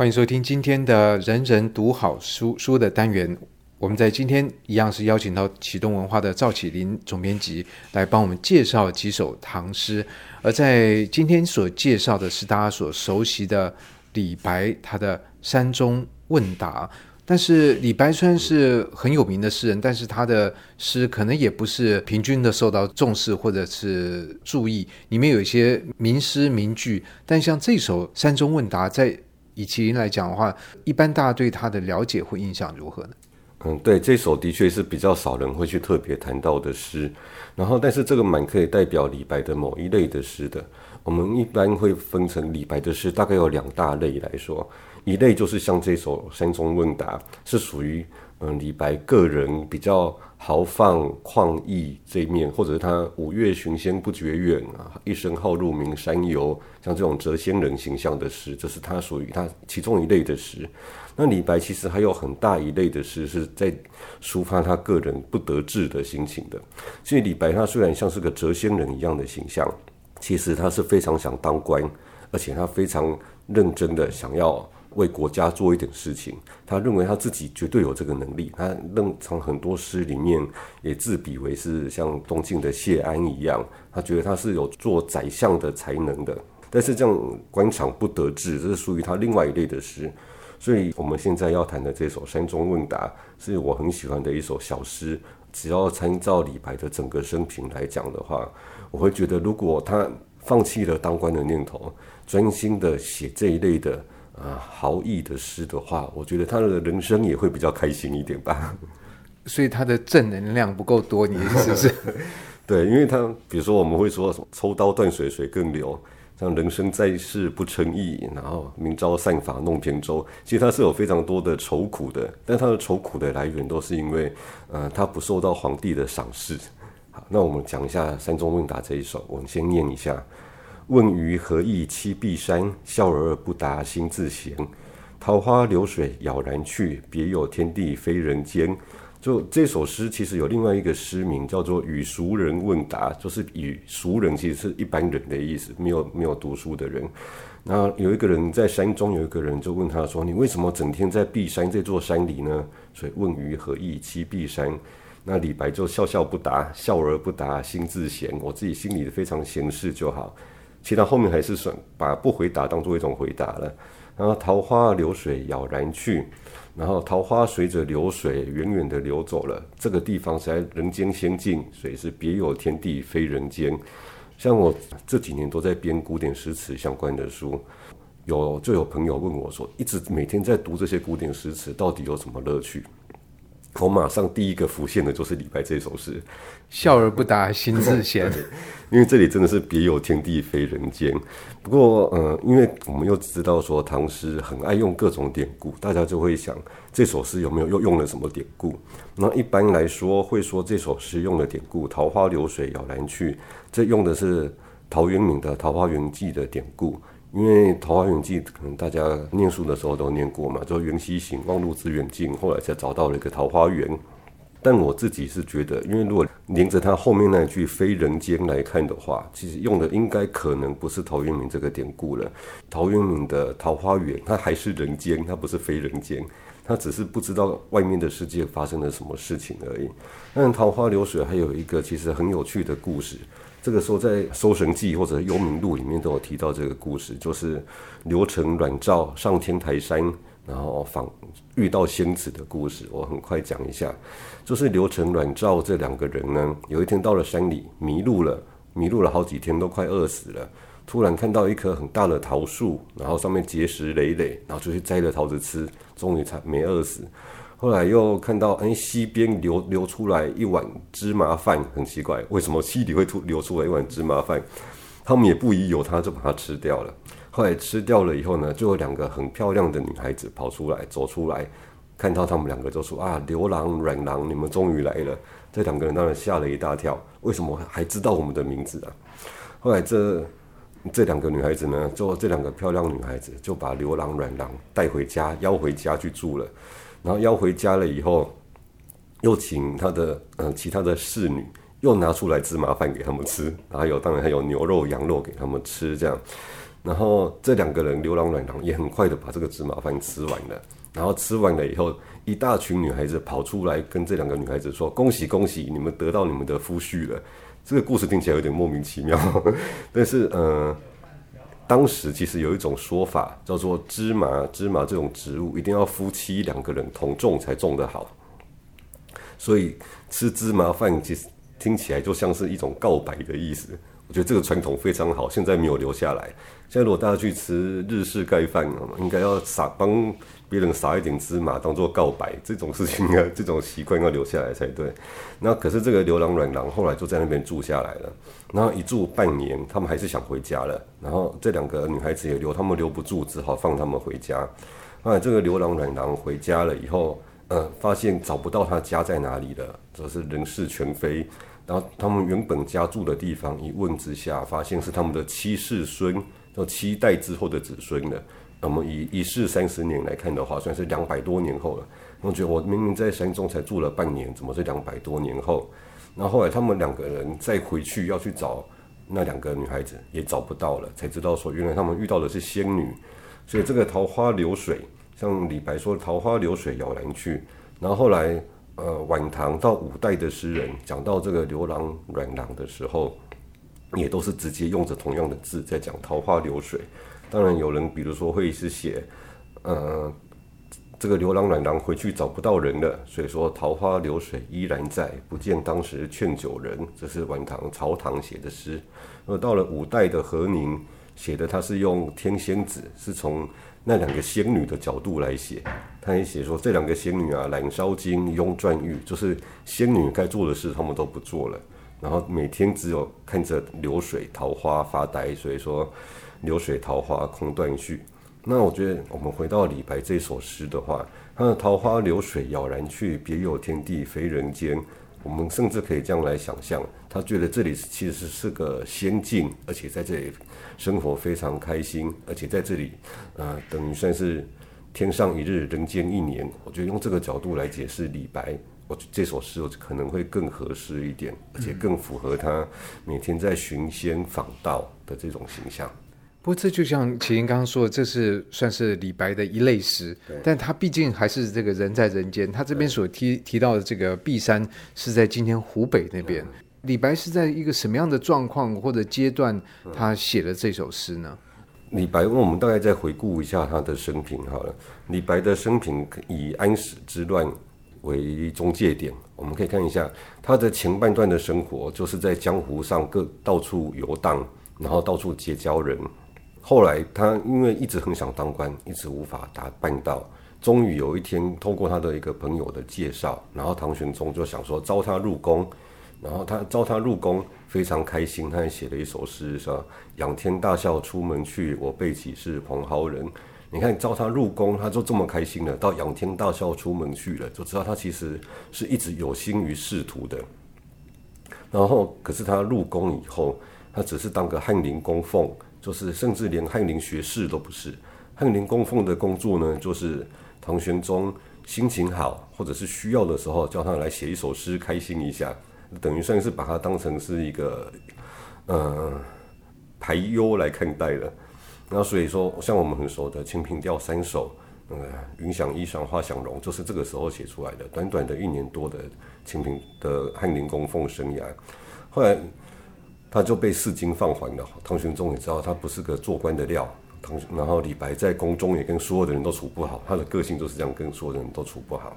欢迎收听今天的《人人读好书》书的单元。我们在今天一样是邀请到启动文化的赵启林总编辑来帮我们介绍几首唐诗。而在今天所介绍的是大家所熟悉的李白他的《山中问答》。但是李白虽然是很有名的诗人，但是他的诗可能也不是平均的受到重视或者是注意。里面有一些名诗名句，但像这首《山中问答》在以启麟来讲的话，一般大家对他的了解会印象如何呢？嗯，对，这首的确是比较少人会去特别谈到的诗。然后，但是这个蛮可以代表李白的某一类的诗的。我们一般会分成李白的诗，大概有两大类来说。一类就是像这首《山中问答》，是属于嗯李白个人比较豪放旷逸这一面，或者是他五岳寻仙不觉远啊，一生好入名山游，像这种谪仙人形象的诗，这是他属于他其中一类的诗。那李白其实还有很大一类的诗是在抒发他个人不得志的心情的。所以李白他虽然像是个谪仙人一样的形象，其实他是非常想当官，而且他非常认真的想要。为国家做一点事情，他认为他自己绝对有这个能力。他认从很多诗里面也自比为是像东晋的谢安一样，他觉得他是有做宰相的才能的。但是这样官场不得志，这是属于他另外一类的诗。所以我们现在要谈的这首《山中问答》，是我很喜欢的一首小诗。只要参照李白的整个生平来讲的话，我会觉得，如果他放弃了当官的念头，专心的写这一类的。啊，豪逸的诗的话，我觉得他的人生也会比较开心一点吧。所以他的正能量不够多，你的意思是？对，因为他比如说我们会说什么“抽刀断水水更流”，像“人生在世不称意”，然后“明朝散发弄扁舟”，其实他是有非常多的愁苦的。但他的愁苦的来源都是因为，呃，他不受到皇帝的赏识。好，那我们讲一下《山中问答》这一首，我们先念一下。问余何意栖碧山？笑而不答心自闲。桃花流水杳然去，别有天地非人间。就这首诗，其实有另外一个诗名，叫做《与俗人问答》，就是与俗人其实是一般人的意思，没有没有读书的人。那有一个人在山中，有一个人就问他说：“你为什么整天在碧山这座山里呢？”所以问余何意栖碧山？那李白就笑笑不答，笑而不答心自闲。我自己心里非常闲适就好。其他后面还是算把不回答当做一种回答了。然后桃花流水杳然去，然后桃花随着流水远远的流走了。这个地方是在人间仙境，所以是别有天地非人间。像我这几年都在编古典诗词相关的书，有就有朋友问我说，一直每天在读这些古典诗词，到底有什么乐趣？我马上第一个浮现的就是李白这首诗，笑而不答心自闲。因为这里真的是别有天地非人间。不过，呃，因为我们又知道说唐诗很爱用各种典故，大家就会想这首诗有没有又用了什么典故？那一般来说会说这首诗用了典故“桃花流水摇篮去”，这用的是陶渊明的《桃花源记》的典故。因为《桃花源记》可能大家念书的时候都念过嘛，就“缘溪行，忘路之远近”，后来才找到了一个桃花源。但我自己是觉得，因为如果连着他后面那句“非人间”来看的话，其实用的应该可能不是陶渊明这个典故了。陶渊明的桃花源，他还是人间，他不是非人间，他只是不知道外面的世界发生了什么事情而已。但桃花流水还有一个其实很有趣的故事。这个时候在《搜神记》或者《幽冥录》里面都有提到这个故事，就是刘成、阮肇上天台山，然后访遇到仙子的故事。我很快讲一下，就是刘成、阮肇这两个人呢，有一天到了山里迷路了，迷路了好几天，都快饿死了。突然看到一棵很大的桃树，然后上面结实累累，然后就去摘了桃子吃，终于才没饿死。后来又看到，哎，溪边流流出来一碗芝麻饭，很奇怪，为什么溪里会出流出来一碗芝麻饭？他们也不疑有他，就把它吃掉了。后来吃掉了以后呢，就有两个很漂亮的女孩子跑出来，走出来，看到他们两个就说：“啊，牛郎、阮郎，你们终于来了。”这两个人当然吓了一大跳，为什么还知道我们的名字啊？后来这这两个女孩子呢，就这两个漂亮女孩子就把牛郎、阮郎带回家，邀回家去住了。然后邀回家了以后，又请他的嗯、其他的侍女又拿出来芝麻饭给他们吃，然后有当然还有牛肉羊肉给他们吃这样。然后这两个人牛郎软郎也很快的把这个芝麻饭吃完了。然后吃完了以后，一大群女孩子跑出来跟这两个女孩子说：“恭喜恭喜，你们得到你们的夫婿了。”这个故事听起来有点莫名其妙，但是呃，当时其实有一种说法叫做芝麻芝麻这种植物一定要夫妻两个人同种才种得好，所以吃芝麻饭其实听起来就像是一种告白的意思。我觉得这个传统非常好，现在没有留下来。现在如果大家去吃日式盖饭，应该要撒帮别人撒一点芝麻当做告白，这种事情啊，这种习惯要留下来才对。那可是这个牛郎软郎后来就在那边住下来了，然后一住半年，他们还是想回家了。然后这两个女孩子也留，他们留不住，只好放他们回家。后来这个牛郎软郎回家了以后，呃，发现找不到他家在哪里了，就是人事全非。然后他们原本家住的地方，一问之下，发现是他们的七世孙，到七代之后的子孙了。那么以一世三十年来看的话，算是两百多年后了。我觉得我明明在山中才住了半年，怎么是两百多年后？然后后来他们两个人再回去要去找那两个女孩子，也找不到了，才知道说原来他们遇到的是仙女。所以这个桃花流水，像李白说“桃花流水遥然去”，然后后来。呃，晚唐到五代的诗人讲到这个牛郎软郎的时候，也都是直接用着同样的字在讲桃花流水。当然，有人比如说会是写，呃，这个牛郎软郎回去找不到人了，所以说桃花流水依然在，不见当时劝酒人。这是晚唐朝堂写的诗。而到了五代的和宁写的，他是用天仙子，是从。那两个仙女的角度来写，他也写说这两个仙女啊，揽烧金，拥钻玉，就是仙女该做的事，他们都不做了，然后每天只有看着流水桃花发呆，所以说流水桃花空断续。那我觉得我们回到李白这首诗的话，他的桃花流水杳然去，别有天地非人间。我们甚至可以这样来想象，他觉得这里其实是个仙境，而且在这里生活非常开心，而且在这里，呃，等于算是天上一日，人间一年。我觉得用这个角度来解释李白，我这首诗可能会更合适一点，而且更符合他每天在寻仙访道的这种形象。不过这就像麒麟刚刚说的，这是算是李白的一类诗，但他毕竟还是这个人在人间。他这边所提提到的这个碧山是在今天湖北那边。李白是在一个什么样的状况或者阶段，他写了这首诗呢？李白，我们大概再回顾一下他的生平好了。李白的生平以安史之乱为中介点，我们可以看一下他的前半段的生活，就是在江湖上各到处游荡，然后到处结交人。后来他因为一直很想当官，一直无法达办到，终于有一天透过他的一个朋友的介绍，然后唐玄宗就想说招他入宫，然后他招他入宫非常开心，他还写了一首诗说：“仰天大笑出门去，我辈岂是蓬蒿人。”你看招他入宫，他就这么开心了，到仰天大笑出门去了，就知道他其实是一直有心于仕途的。然后可是他入宫以后，他只是当个翰林供奉。就是，甚至连翰林学士都不是。翰林供奉的工作呢，就是唐玄宗心情好或者是需要的时候，叫他来写一首诗，开心一下，等于算是把他当成是一个呃排忧来看待了。那所以说，像我们很熟的《清平调》三首，呃，云想衣裳花想容，就是这个时候写出来的。短短的一年多的清平的翰林供奉生涯，后来。他就被赐金放还了。唐玄宗也知道他不是个做官的料。唐，然后李白在宫中也跟所有的人都处不好，他的个性就是这样，跟所有的人都处不好。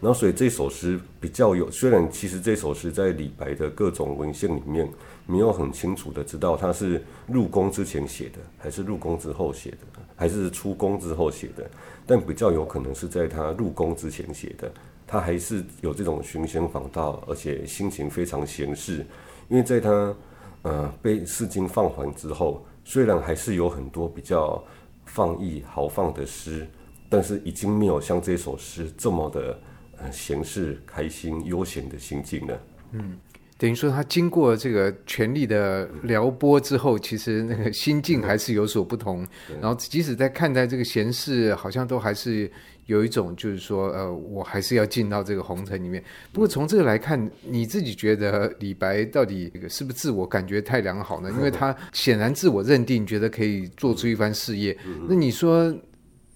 然后，所以这首诗比较有，虽然其实这首诗在李白的各种文献里面没有很清楚的知道他是入宫之前写的，还是入宫之后写的，还是出宫之后写的，但比较有可能是在他入宫之前写的。他还是有这种寻仙访道，而且心情非常闲适。因为在他呃被赐金放还之后，虽然还是有很多比较放逸豪放的诗，但是已经没有像这首诗这么的呃闲适、开心、悠闲的心境了。嗯，等于说他经过这个权力的撩拨之后，其实那个心境还是有所不同。然后即使在看待这个闲事，好像都还是有一种就是说，呃，我还是要进到这个红尘里面。不过从这个来看，你自己觉得李白到底是不是自我感觉太良好呢？因为他显然自我认定，觉得可以做出一番事业。那你说？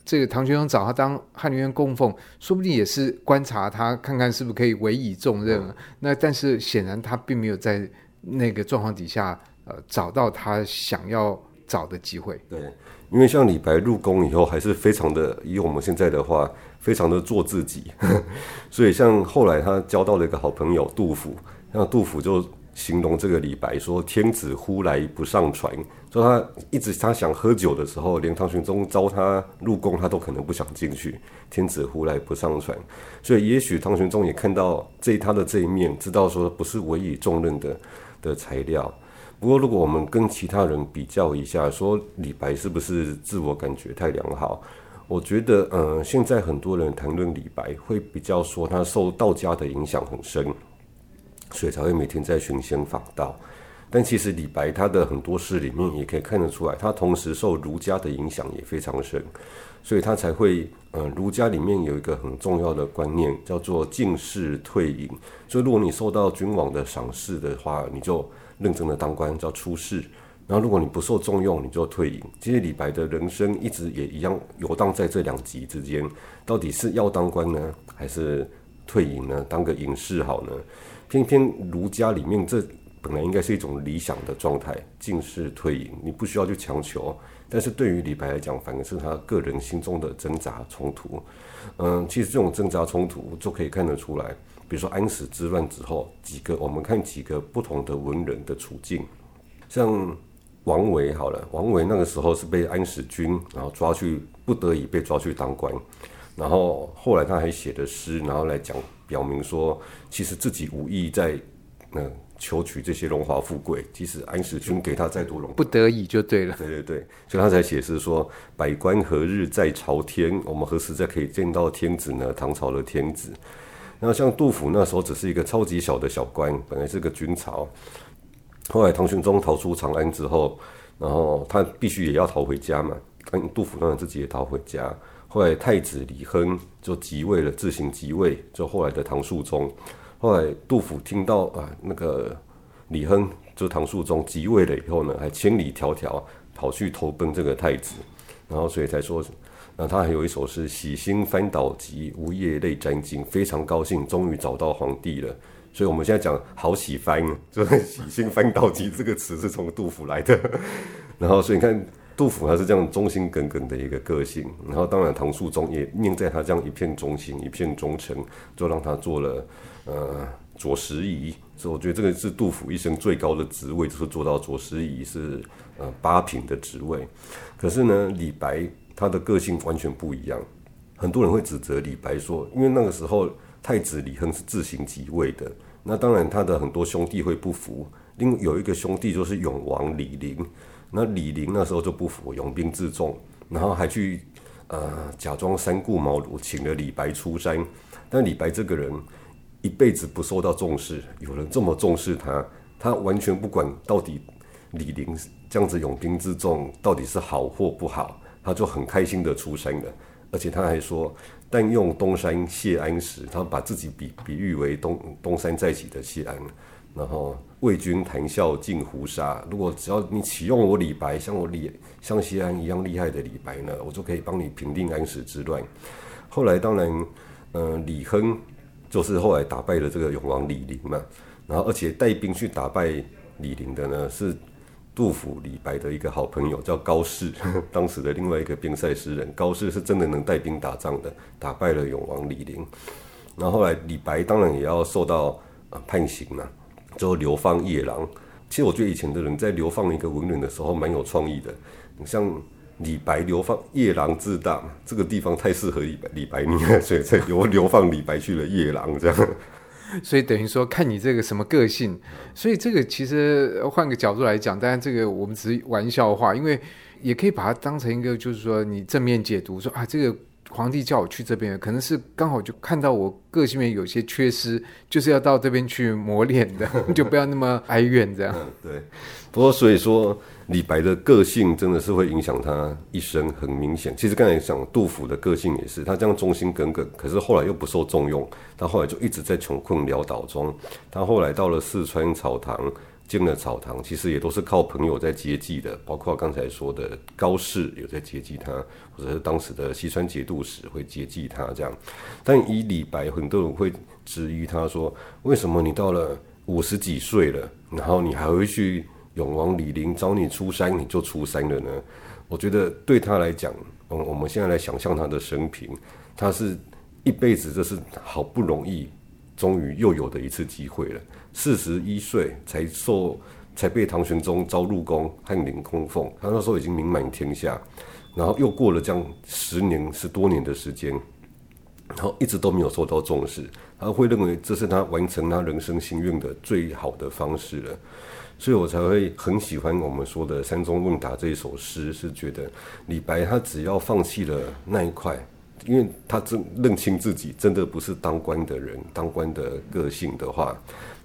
这个唐玄宗找他当翰林院供奉，说不定也是观察他，看看是不是可以委以重任。嗯、那但是显然他并没有在那个状况底下，呃，找到他想要找的机会。对，因为像李白入宫以后，还是非常的，以我们现在的话，非常的做自己。所以像后来他交到了一个好朋友杜甫，像杜甫就。形容这个李白说：“天子呼来不上船。”说他一直他想喝酒的时候，连唐玄宗召他入宫，他都可能不想进去。天子呼来不上船，所以也许唐玄宗也看到这他的这一面，知道说不是委以重任的的材料。不过，如果我们跟其他人比较一下，说李白是不是自我感觉太良好？我觉得，嗯、现在很多人谈论李白，会比较说他受道家的影响很深。所以才会每天在寻仙访道，但其实李白他的很多诗里面也可以看得出来，他同时受儒家的影响也非常深，所以他才会，嗯、儒家里面有一个很重要的观念叫做进士退隐，所以如果你受到君王的赏识的话，你就认真的当官叫出仕，然后如果你不受重用，你就退隐。其实李白的人生一直也一样游荡在这两极之间，到底是要当官呢，还是退隐呢？当个隐士好呢？偏偏儒家里面，这本来应该是一种理想的状态，进士退隐，你不需要去强求。但是对于李白来讲，反而是他个人心中的挣扎冲突。嗯，其实这种挣扎冲突就可以看得出来。比如说安史之乱之后，几个我们看几个不同的文人的处境，像王维好了，王维那个时候是被安史君然后抓去，不得已被抓去当官。然后后来他还写的诗，然后来讲表明说，其实自己无意在嗯、求取这些荣华富贵，即使安史君给他再多荣，不得已就对了。对对对，所以他才写诗说：“百官何日在朝天？我们何时再可以见到天子呢？唐朝的天子。”然后像杜甫那时候只是一个超级小的小官，本来是个军曹。后来唐玄宗逃出长安之后，然后他必须也要逃回家嘛，跟杜甫当然自己也逃回家。后来太子李亨就即位了，自行即位，就后来的唐肃宗。后来杜甫听到啊，那个李亨就唐肃宗即位了以后呢，还千里迢迢跑去投奔这个太子，然后所以才说，那他还有一首诗：喜新翻倒急，梧叶泪沾襟，非常高兴，终于找到皇帝了。所以我们现在讲好喜翻，就是喜新翻倒急这个词是从杜甫来的。然后所以你看。杜甫他是这样忠心耿耿的一个个性，然后当然唐肃宗也念在他这样一片忠心、一片忠诚，就让他做了呃左拾遗。所以我觉得这个是杜甫一生最高的职位，就是做到左拾遗，是呃八品的职位。可是呢，李白他的个性完全不一样，很多人会指责李白说，因为那个时候太子李亨是自行即位的，那当然他的很多兄弟会不服，另有一个兄弟就是永王李璘。那李陵那时候就不服，拥兵自重，然后还去呃假装三顾茅庐，请了李白出山。但李白这个人一辈子不受到重视，有人这么重视他，他完全不管到底李陵这样子拥兵自重到底是好或不好，他就很开心的出山了。而且他还说：“但用东山谢安时。”他把自己比比喻为东东山再起的谢安。然后为君谈笑尽胡沙。如果只要你启用我李白，像我李像西安一样厉害的李白呢，我就可以帮你平定安史之乱。后来当然，嗯、李亨就是后来打败了这个永王李陵嘛。然后而且带兵去打败李陵的呢，是杜甫李白的一个好朋友，叫高适，当时的另外一个边塞诗人。高适是真的能带兵打仗的，打败了永王李陵。然后后来李白当然也要受到、呃、判刑嘛。就流放夜郎，其实我觉得以前的人在流放一个文人的时候蛮有创意的。你像李白流放夜郎自大，这个地方太适合李白，李白你看，所以才流流放李白去了夜郎这样。所以等于说看你这个什么个性，所以这个其实换个角度来讲，当然这个我们只是玩笑话，因为也可以把它当成一个就是说你正面解读说啊这个。皇帝叫我去这边，可能是刚好就看到我个性面有些缺失，就是要到这边去磨练的，就不要那么哀怨这样。对。不过所以说，李白的个性真的是会影响他一生，很明显。其实刚才讲杜甫的个性也是，他这样忠心耿耿，可是后来又不受重用，他后来就一直在穷困潦倒中。他后来到了四川草堂。进了草堂，其实也都是靠朋友在接济的，包括刚才说的高适有在接济他，或者是当时的西川节度使会接济他这样。但以李白，很多人会质疑他说：为什么你到了五十几岁了，然后你还会去永王李璘找你出山，你就出山了呢？我觉得对他来讲，嗯，我们现在来想象他的生平，他是一辈子，这是好不容易。终于又有的一次机会了。四十一岁才受，才被唐玄宗召入宫，翰林供奉。他那时候已经名满天下，然后又过了这样十年十多年的时间，然后一直都没有受到重视。他会认为这是他完成他人生心愿的最好的方式了，所以我才会很喜欢我们说的《山中问答》这一首诗，是觉得李白他只要放弃了那一块。因为他真认清自己真的不是当官的人，当官的个性的话，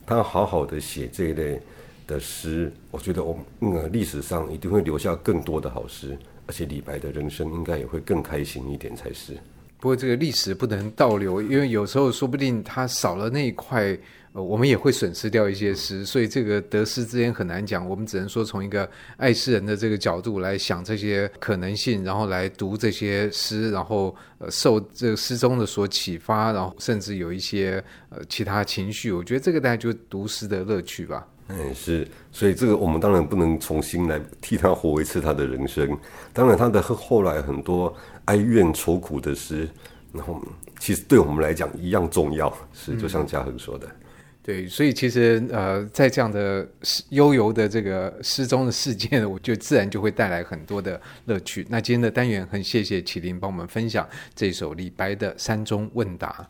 他好好的写这一类的诗，我觉得我们那个历史上一定会留下更多的好诗，而且李白的人生应该也会更开心一点才是。不过这个历史不能倒流，因为有时候说不定他少了那一块。呃，我们也会损失掉一些诗，所以这个得失之间很难讲。我们只能说从一个爱诗人的这个角度来想这些可能性，然后来读这些诗，然后呃受这个诗中的所启发，然后甚至有一些呃其他情绪。我觉得这个大概就读诗的乐趣吧。嗯，是，所以这个我们当然不能重新来替他活一次他的人生。当然，他的后来很多哀怨愁苦的诗，然后其实对我们来讲一样重要。是，就像嘉恒说的。嗯对，所以其实呃，在这样的悠游的这个失踪的世界，我就自然就会带来很多的乐趣。那今天的单元很谢谢麒麟帮我们分享这首李白的《山中问答》。